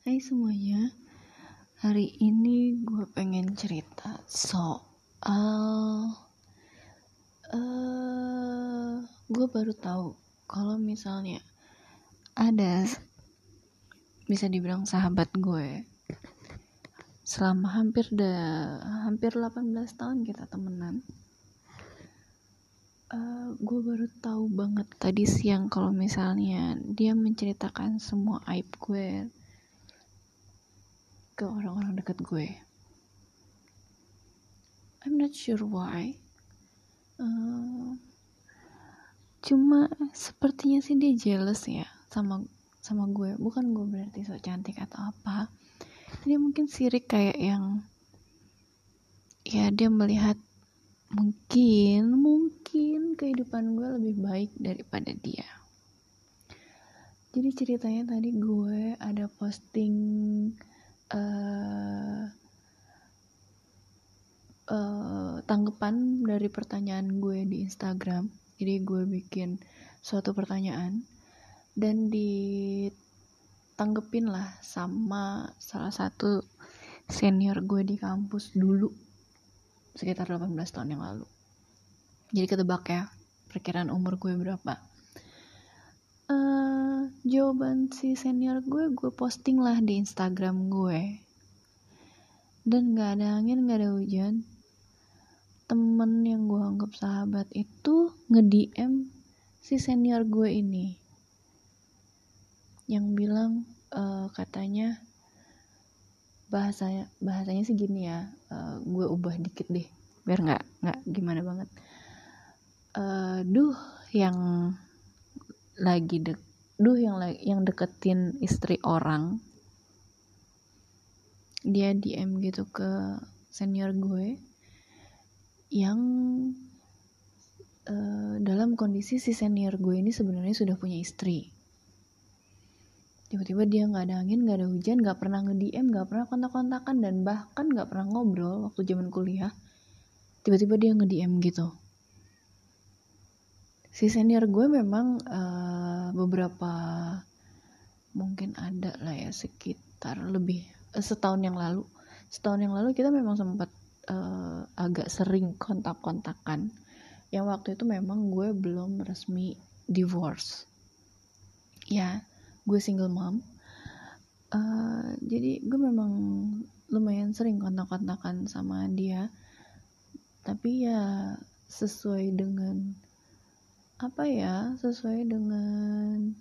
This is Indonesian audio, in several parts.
Hai semuanya, hari ini gue pengen cerita soal uh, gue baru tahu kalau misalnya ada bisa dibilang sahabat gue. Selama hampir dah hampir 18 tahun kita temenan. Uh, gue baru tahu banget tadi siang kalau misalnya dia menceritakan semua aib gue ke orang-orang dekat gue. I'm not sure why. Uh, cuma sepertinya sih dia jealous ya sama sama gue. Bukan gue berarti so cantik atau apa. Dia mungkin sirik kayak yang ya dia melihat mungkin mungkin kehidupan gue lebih baik daripada dia jadi ceritanya tadi gue ada posting uh, uh, tanggapan dari pertanyaan gue di Instagram. Jadi gue bikin suatu pertanyaan dan ditanggepin lah sama salah satu senior gue di kampus dulu sekitar 18 tahun yang lalu. Jadi ketebak ya perkiraan umur gue berapa jawaban si senior gue gue posting lah di Instagram gue. Dan gak ada angin gak ada hujan. Temen yang gue anggap sahabat itu nge-DM si senior gue ini. Yang bilang uh, katanya bahasa bahasanya sih gini ya uh, gue ubah dikit deh biar nggak nggak gimana banget. Uh, duh yang lagi dek duh yang yang deketin istri orang. Dia DM gitu ke senior gue yang uh, dalam kondisi si senior gue ini sebenarnya sudah punya istri. Tiba-tiba dia nggak ada angin nggak ada hujan nggak pernah nge DM nggak pernah kontak-kontakan dan bahkan nggak pernah ngobrol waktu zaman kuliah. Tiba-tiba dia nge DM gitu si senior gue memang uh, beberapa mungkin ada lah ya sekitar lebih uh, setahun yang lalu. Setahun yang lalu kita memang sempat uh, agak sering kontak-kontakan. Yang waktu itu memang gue belum resmi divorce. Ya gue single mom. Uh, jadi gue memang lumayan sering kontak-kontakan sama dia. Tapi ya sesuai dengan apa ya sesuai dengan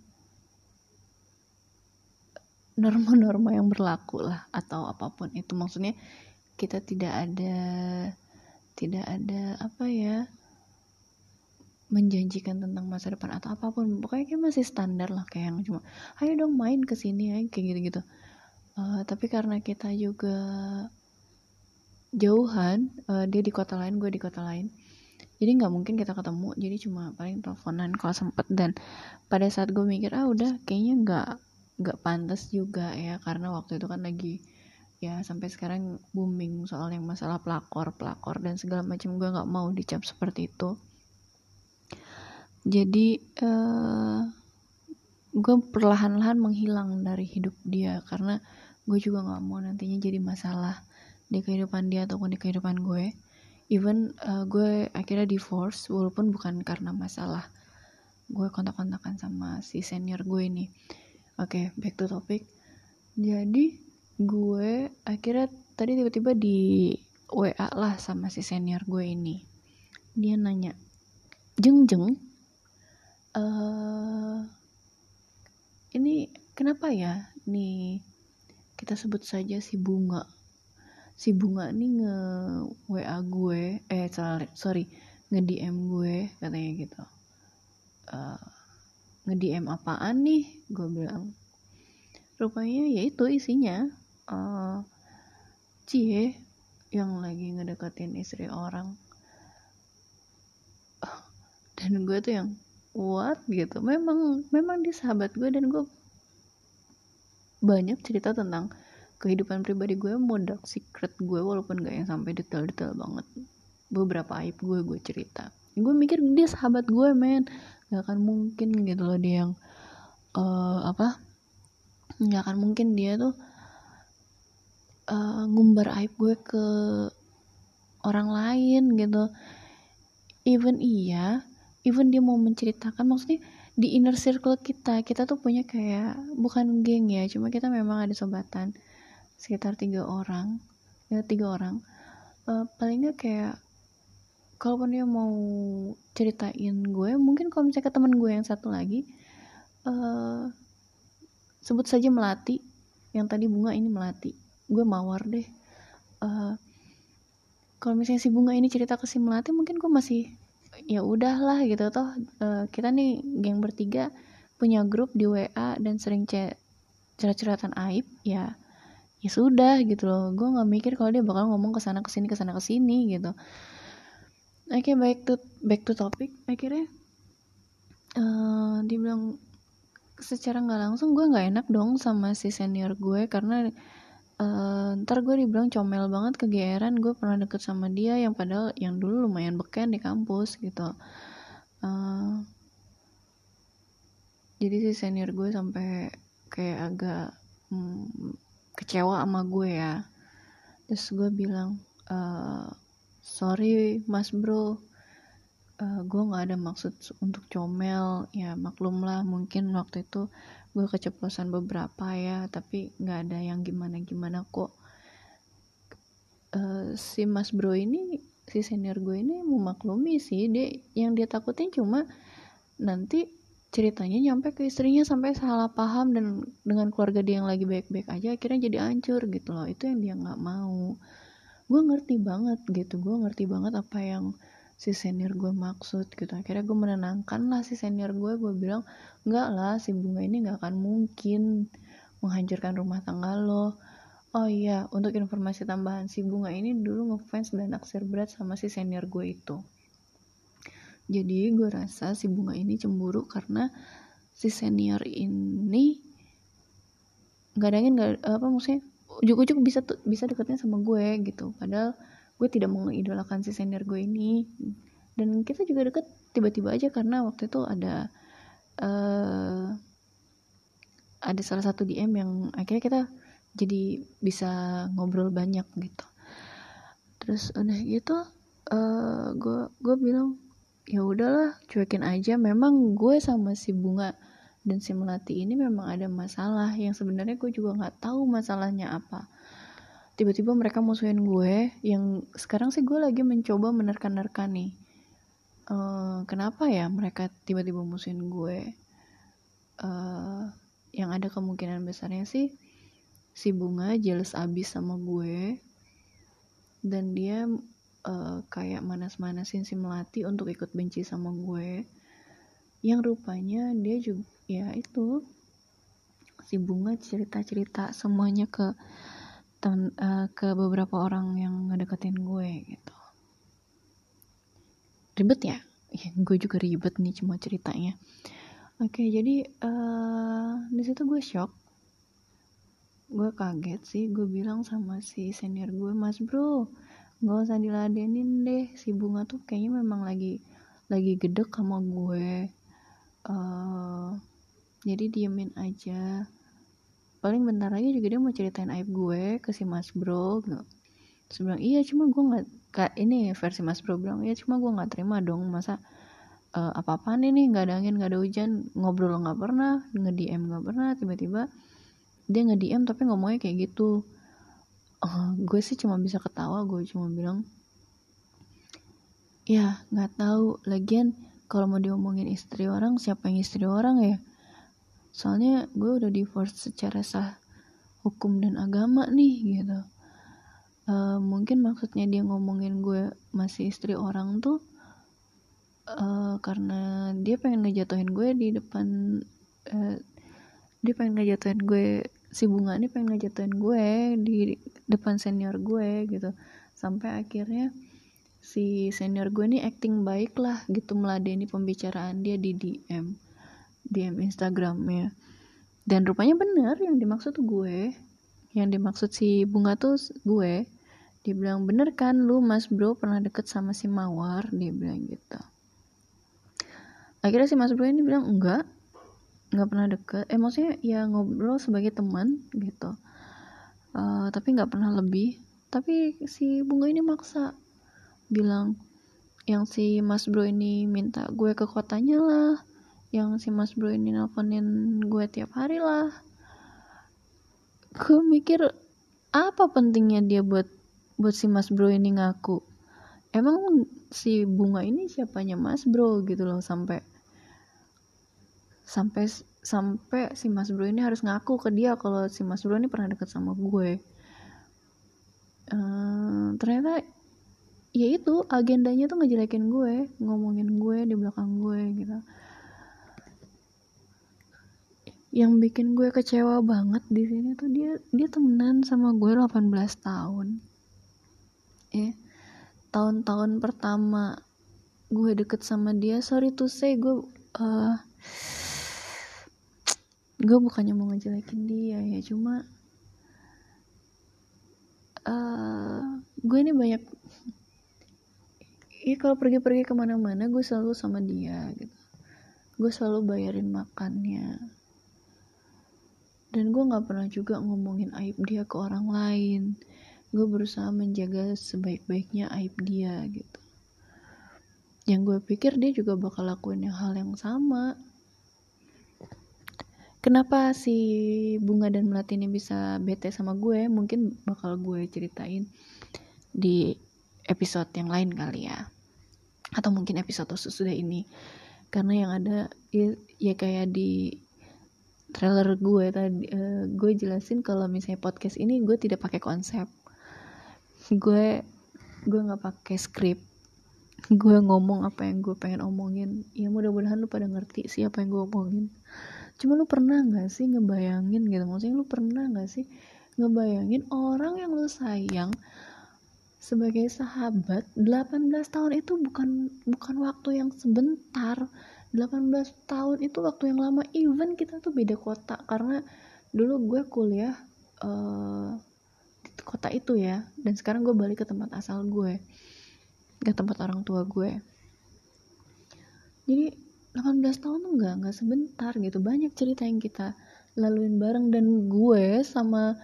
norma-norma yang berlaku lah atau apa pun itu. Maksudnya kita tidak ada tidak ada apa ya menjanjikan tentang masa depan atau apa pun. Pokoknya kayak masih standar lah kayak yang cuma ayo dong main ke sini ya kayak gitu gitu uh, tapi karena kita juga jauhan uh, dia di kota lain gue di kota lain jadi nggak mungkin kita ketemu jadi cuma paling teleponan kalau sempet. Dan pada saat gue mikir ah udah kayaknya nggak nggak pantas juga ya karena waktu itu kan lagi ya sampai sekarang booming soal yang masalah pelakor pelakor dan segala macam. Gue nggak mau dicap seperti itu. Jadi uh, gue perlahan-lahan menghilang dari hidup dia karena gue juga nggak mau nantinya jadi masalah di kehidupan dia ataupun di kehidupan gue even uh, gue akhirnya divorce walaupun bukan karena masalah gue kontak-kontakan sama si senior gue ini. Oke okay, back to topic. Jadi gue akhirnya tadi tiba-tiba di WA lah sama si senior gue ini. Dia nanya jeng jeng uh, ini kenapa ya nih kita sebut saja si bunga si bunga nih nge WA gue eh sorry nge DM gue katanya gitu. Uh, nge DM apaan nih? Gue bilang rupanya ya itu isinya uh, cie yang lagi ngedeketin istri orang. Dan gue tuh yang what? Gitu. Memang memang dia sahabat gue dan gue banyak cerita tentang kehidupan pribadi gue modal secret gue walaupun gak yang sampai detail-detail banget. Beberapa aib gue gue cerita. Gue mikir dia sahabat gue men. Gak akan mungkin gitu loh dia yang uh, apa? Nggak akan mungkin dia tuh uh, ngumbar aib gue ke orang lain gitu. Even iya even dia mau menceritakan maksudnya di inner circle kita kita tuh punya kayak bukan geng ya cuma kita memang ada sobatan sekitar tiga orang. Ya tiga orang. Uh, paling kayak kalaupun dia mau ceritain gue mungkin kalau misalnya ke temen gue yang satu lagi uh, sebut saja melati. Yang tadi bunga ini melati. Gue mawar deh. Uh, kalau misalnya si bunga ini cerita ke si melati mungkin gue masih ya udahlah gitu toh. Uh, kita nih geng bertiga punya grup di WA dan sering cerita-cerita aib ya ya sudah gitu loh. Gue nggak mikir kalau dia bakal ngomong ke sana ke sini ke sana ke sini gitu. Oke okay, back to back to topic. Akhirnya uh, dia bilang secara nggak langsung gue nggak enak dong sama si senior gue karena uh, ntar gue dibilang comel banget kegeeran. Gue pernah deket sama dia yang padahal yang dulu lumayan beken di kampus gitu. Uh, jadi si senior gue sampai kayak agak hmm, kecewa sama gue ya. Terus gue bilang uh, sorry mas bro. Uh, gue nggak ada maksud untuk comel. Ya maklum lah mungkin waktu itu gue keceplosan beberapa ya tapi nggak ada yang gimana gimana kok. Uh, si mas bro ini si senior gue ini memaklumi sih dia yang dia takutin cuma nanti ceritanya nyampe ke istrinya sampai salah paham dan dengan keluarga dia yang lagi baik-baik aja akhirnya jadi hancur gitu loh. Itu yang dia nggak mau. Gue ngerti banget gitu. Gue ngerti banget apa yang si senior gue maksud gitu. Akhirnya gue menenangkan lah si senior gue gue bilang nggak lah si bunga ini nggak akan mungkin menghancurkan rumah tangga lo. Oh iya untuk informasi tambahan si bunga ini dulu ngefans dan naksir berat sama si senior gue itu jadi gue rasa si bunga ini cemburu karena si senior ini nggak ada nggak apa maksudnya ujuk-ujuk bisa tuh bisa deketnya sama gue gitu. Padahal gue tidak mengidolakan si senior gue ini. Dan kita juga deket tiba-tiba aja karena waktu itu ada uh, ada salah satu DM yang akhirnya kita jadi bisa ngobrol banyak gitu. Terus udah gitu uh, gue gue bilang ya udahlah cuekin aja. Memang gue sama si bunga dan si melati ini memang ada masalah yang sebenarnya gue juga nggak tahu masalahnya apa. Tiba-tiba mereka musuhin gue yang sekarang sih gue lagi mencoba menerka-nerka nih. Uh, kenapa ya mereka tiba-tiba musuhin gue? Uh, yang ada kemungkinan besarnya sih si bunga jealous abis sama gue dan dia uh, kayak manas-manasin si melati untuk ikut benci sama gue. Yang rupanya dia juga ya itu si bunga cerita-cerita semuanya ke uh, ke beberapa orang yang ngedeketin gue gitu. Ribet ya, ya gue juga ribet nih cuma ceritanya. Oke jadi uh, di gue shock. Gue kaget sih gue bilang sama si senior gue mas bro nggak usah diladenin deh si bunga tuh kayaknya memang lagi lagi gedek sama gue. Uh, jadi diemin aja. Paling bentar lagi juga dia mau ceritain aib gue ke si mas bro gitu. iya cuma gue nggak ini versi mas bro bilang iya cuma gue nggak terima dong masa uh, apa apaan ini nggak ada angin nggak ada hujan ngobrol nggak pernah nge dm nggak pernah tiba-tiba dia nge dm tapi ngomongnya kayak gitu uh, gue sih cuma bisa ketawa gue cuma bilang ya nggak tahu. Lagian kalau mau diomongin istri orang siapa yang istri orang ya? Soalnya gue udah divorce secara sah hukum dan agama nih gitu. Uh, mungkin maksudnya dia ngomongin gue masih istri orang tuh uh, karena dia pengen ngejatuhin gue di depan uh, dia pengen ngejatuhin gue si bunga ini pengen ngejatuhin gue di depan senior gue gitu. Sampai akhirnya si senior gue ini acting baik lah gitu meladeni pembicaraan dia di DM DM Instagramnya. Dan rupanya bener yang dimaksud gue yang dimaksud si bunga tuh gue. Dia bilang bener kan lu mas bro pernah deket sama si mawar? Dia bilang gitu. Akhirnya si mas bro ini bilang enggak nggak pernah deket. Eh ya ngobrol sebagai teman gitu. Uh, tapi nggak pernah lebih. Tapi si bunga ini maksa. Bilang yang si mas bro ini minta gue ke kotanya lah. Yang si mas bro ini nelfonin gue tiap hari lah. Gue mikir apa pentingnya dia buat buat si mas bro ini ngaku? Emang si bunga ini siapanya mas bro gitu loh sampai sampai sampai si mas bro ini harus ngaku ke dia kalau si mas bro ini pernah deket sama gue. Uh, ternyata ya itu agendanya tuh ngejelekin gue ngomongin gue di belakang gue gitu. Yang bikin gue kecewa banget di sini tuh dia dia temenan sama gue 18 tahun. Ya tahun-tahun pertama gue deket sama dia sorry to say gue uh, gue bukannya mau ngejelekin dia ya. Cuma uh, gue ini banyak Iya kalau pergi-pergi ke mana-mana gue selalu sama dia gitu. Gue selalu bayarin makannya. Dan gue nggak pernah juga ngomongin aib dia ke orang lain. Gue berusaha menjaga sebaik-baiknya aib dia gitu. Yang gue pikir dia juga bakal lakuin hal yang sama kenapa si bunga dan melati ini bisa bete sama gue? Mungkin bakal gue ceritain di episode yang lain kali ya. Atau mungkin episode sesudah ini. Karena yang ada ya, ya kayak di trailer gue tadi uh, gue jelasin kalau misalnya podcast ini gue tidak pakai konsep. Gue gue nggak pakai skrip gue ngomong apa yang gue pengen omongin. Ya mudah-mudahan lu pada ngerti sih apa yang gue omongin. Cuma lu pernah nggak sih ngebayangin gitu? Maksudnya lu pernah nggak sih ngebayangin orang yang lu sayang sebagai sahabat 18 tahun itu bukan bukan waktu yang sebentar. 18 tahun itu waktu yang lama. Even kita tuh beda kota. Karena dulu gue kuliah uh, kota itu ya. Dan sekarang gue balik ke tempat asal gue ke tempat orang tua gue. Jadi 18 tahun tuh nggak nggak sebentar gitu. Banyak cerita yang kita laluin bareng. Dan gue sama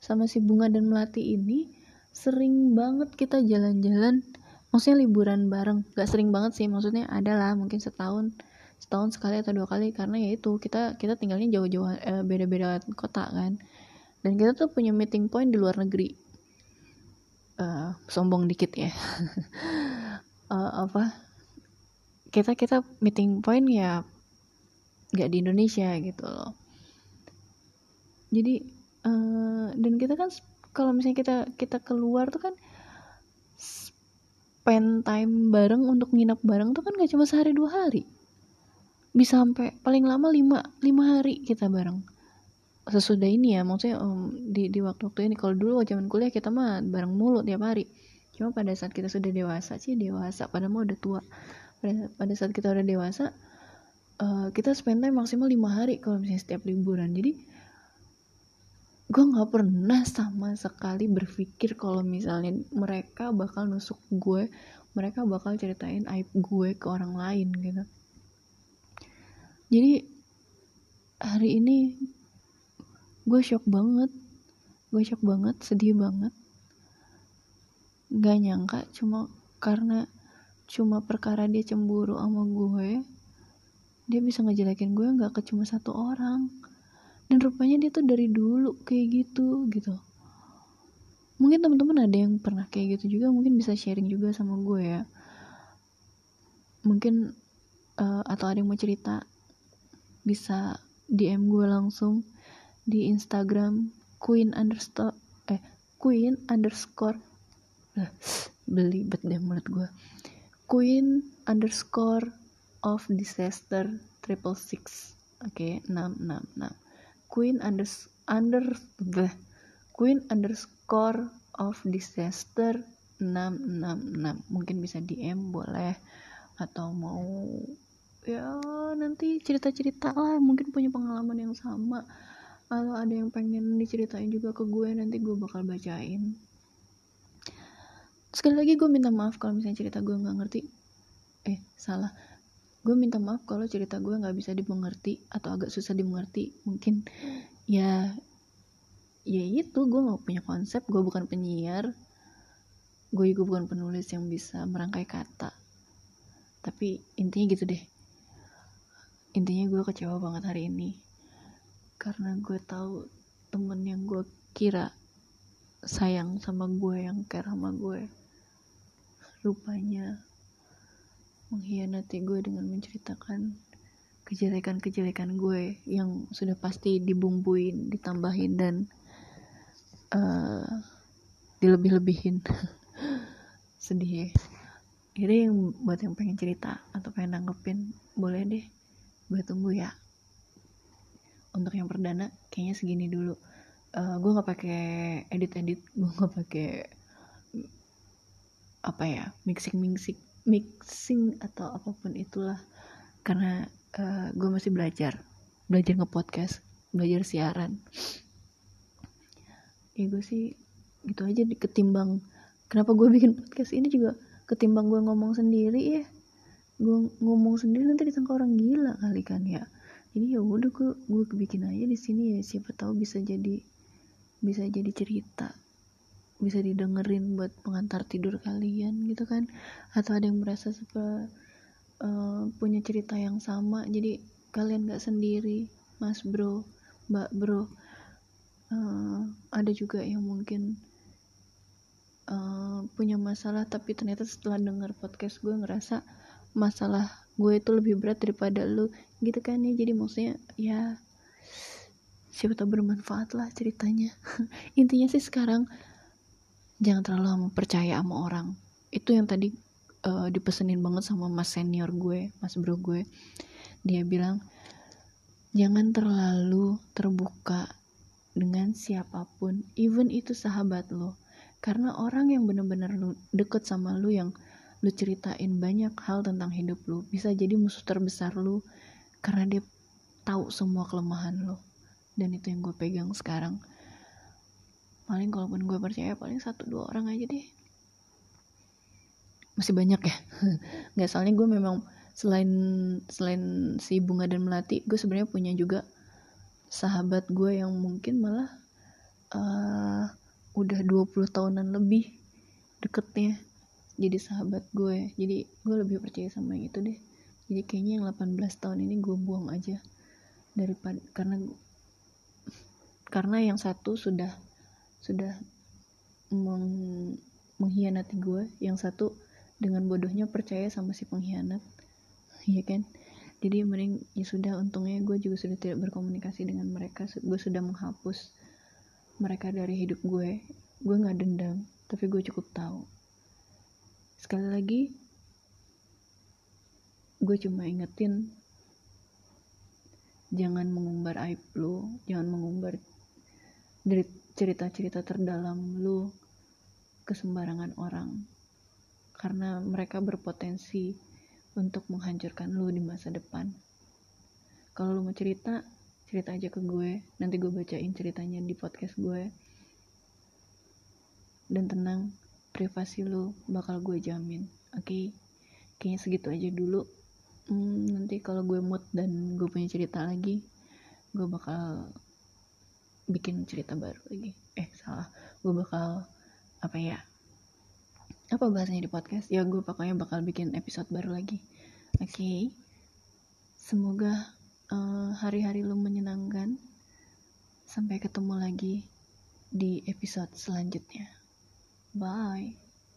sama si bunga dan melati ini sering banget kita jalan-jalan. Maksudnya liburan bareng. Gak sering banget sih. Maksudnya ada lah mungkin setahun setahun sekali atau dua kali. Karena ya itu kita kita tinggalnya jauh-jauh eh, beda-beda kota kan. Dan kita tuh punya meeting point di luar negeri uh, sombong dikit ya. Uh, apa? Kita kita meeting point ya nggak di Indonesia gitu loh. Jadi uh, dan kita kan kalau misalnya kita kita keluar tuh kan spend time bareng untuk nginep bareng tuh kan gak cuma sehari dua hari. Bisa sampai paling lama lima lima hari kita bareng sesudah ini ya maksudnya um, di di waktu-waktu ini. Kalau dulu zaman kuliah kita mah bareng mulu tiap hari. Cuma pada saat kita sudah dewasa sih dewasa pada mau udah tua. Pada, pada saat kita udah dewasa uh, kita spend time maksimal lima hari kalau misalnya setiap liburan. Jadi gue nggak pernah sama sekali berpikir kalau misalnya mereka bakal nusuk gue mereka bakal ceritain aib gue ke orang lain gitu. Jadi hari ini gue shock banget. Gue shock banget sedih banget. Gak nyangka cuma karena cuma perkara dia cemburu sama gue dia bisa ngejelekin gue nggak ke cuma satu orang. Dan rupanya dia tuh dari dulu kayak gitu gitu. Mungkin teman-teman ada yang pernah kayak gitu juga mungkin bisa sharing juga sama gue ya. Mungkin uh, atau ada yang mau cerita bisa DM gue langsung di Instagram queen underscore eh queen underscore. Beli bet deh mulut gue queen underscore of disaster triple six. Oke enam enam enam. Queen under under the queen underscore of disaster 666 mungkin bisa DM boleh. Atau mau ya nanti cerita-cerita lah. Mungkin punya pengalaman yang sama atau ada yang pengen diceritain juga ke gue nanti gue bakal bacain. Sekali lagi gue minta maaf kalau misalnya cerita gue nggak ngerti. Eh salah. Gue minta maaf kalau cerita gue nggak bisa dimengerti atau agak susah dimengerti. Mungkin ya ya itu. Gue nggak punya konsep. Gue bukan penyiar. Gue juga bukan penulis yang bisa merangkai kata. Tapi intinya gitu deh. Intinya gue kecewa banget hari ini karena gue tahu temen yang gue kira sayang sama gue yang care sama gue rupanya mengkhianati gue dengan menceritakan kejelekan-kejelekan gue yang sudah pasti dibumbuin, ditambahin dan uh, dilebih-lebihin. Sedih ya. Jadi yang buat yang pengen cerita atau pengen nanggepin boleh deh. Gue tunggu ya. Untuk yang perdana kayaknya segini dulu. Uh, gue nggak pakai edit-edit, gue nggak pakai apa ya mixing mixing mixing atau apa pun itulah. Karena uh, gue masih belajar. Belajar nge-podcast belajar siaran. Ya gue sih gitu aja ketimbang kenapa gue bikin podcast ini juga ketimbang gue ngomong sendiri ya. Gue ngomong sendiri nanti disangka orang gila kali kan ya jadi ya udah gue gue bikin aja di sini ya siapa tahu bisa jadi bisa jadi cerita. Bisa didengerin buat pengantar tidur kalian gitu kan. Atau ada yang merasa sepa, uh, punya cerita yang sama. Jadi kalian gak sendiri mas bro mbak bro. Uh, ada juga yang mungkin uh, punya masalah tapi ternyata setelah denger podcast gue ngerasa masalah gue itu lebih berat daripada lu gitu kan ya. Jadi maksudnya ya siapa tahu bermanfaat lah ceritanya. Intinya sih sekarang jangan terlalu percaya sama orang. Itu yang tadi uh, dipesenin banget sama mas senior gue mas bro gue. Dia bilang jangan terlalu terbuka dengan siapa pun even itu sahabat lo. Karena orang yang bener-bener deket sama lu yang lu ceritain banyak hal tentang hidup lu bisa jadi musuh terbesar lu karena dia tahu semua kelemahan lo. Dan itu yang gue pegang sekarang. Paling kalaupun gue percaya paling satu dua orang aja deh. Masih banyak ya. Nggak soalnya gue memang selain selain si bunga dan melati gue sebenarnya punya juga sahabat gue yang mungkin malah uh, udah 20 tahunan lebih deketnya jadi sahabat gue. Jadi gue lebih percaya sama yang itu deh jadi kayaknya yang 18 tahun ini gue buang aja daripada karena karena yang satu sudah sudah meng, mengkhianati gue yang satu dengan bodohnya percaya sama si pengkhianat. Ya kan? Jadi mending ya sudah untungnya gue juga sudah tidak berkomunikasi dengan mereka. Gue sudah menghapus mereka dari hidup gue. Gue nggak dendam tapi gue cukup tahu. Sekali lagi gue cuma ingetin jangan mengumbar aib lo jangan mengumbar cerita-cerita terdalam lu ke sembarangan orang karena mereka berpotensi untuk menghancurkan lu di masa depan. Kalau lu mau cerita cerita aja ke gue. Nanti gue bacain ceritanya di podcast gue. Dan tenang privasi lu bakal gue jamin oke? Okay? kayaknya segitu aja dulu hmm, nanti kalau gue mood dan gue punya cerita lagi gue bakal bikin cerita baru lagi. Eh salah. Gue bakal apa ya apa bahasanya di podcast? Ya gue pokoknya bakal bikin episode baru lagi. Oke. Okay. semoga uh, hari-hari lu menyenangkan. Sampai ketemu lagi di episode selanjutnya. Bye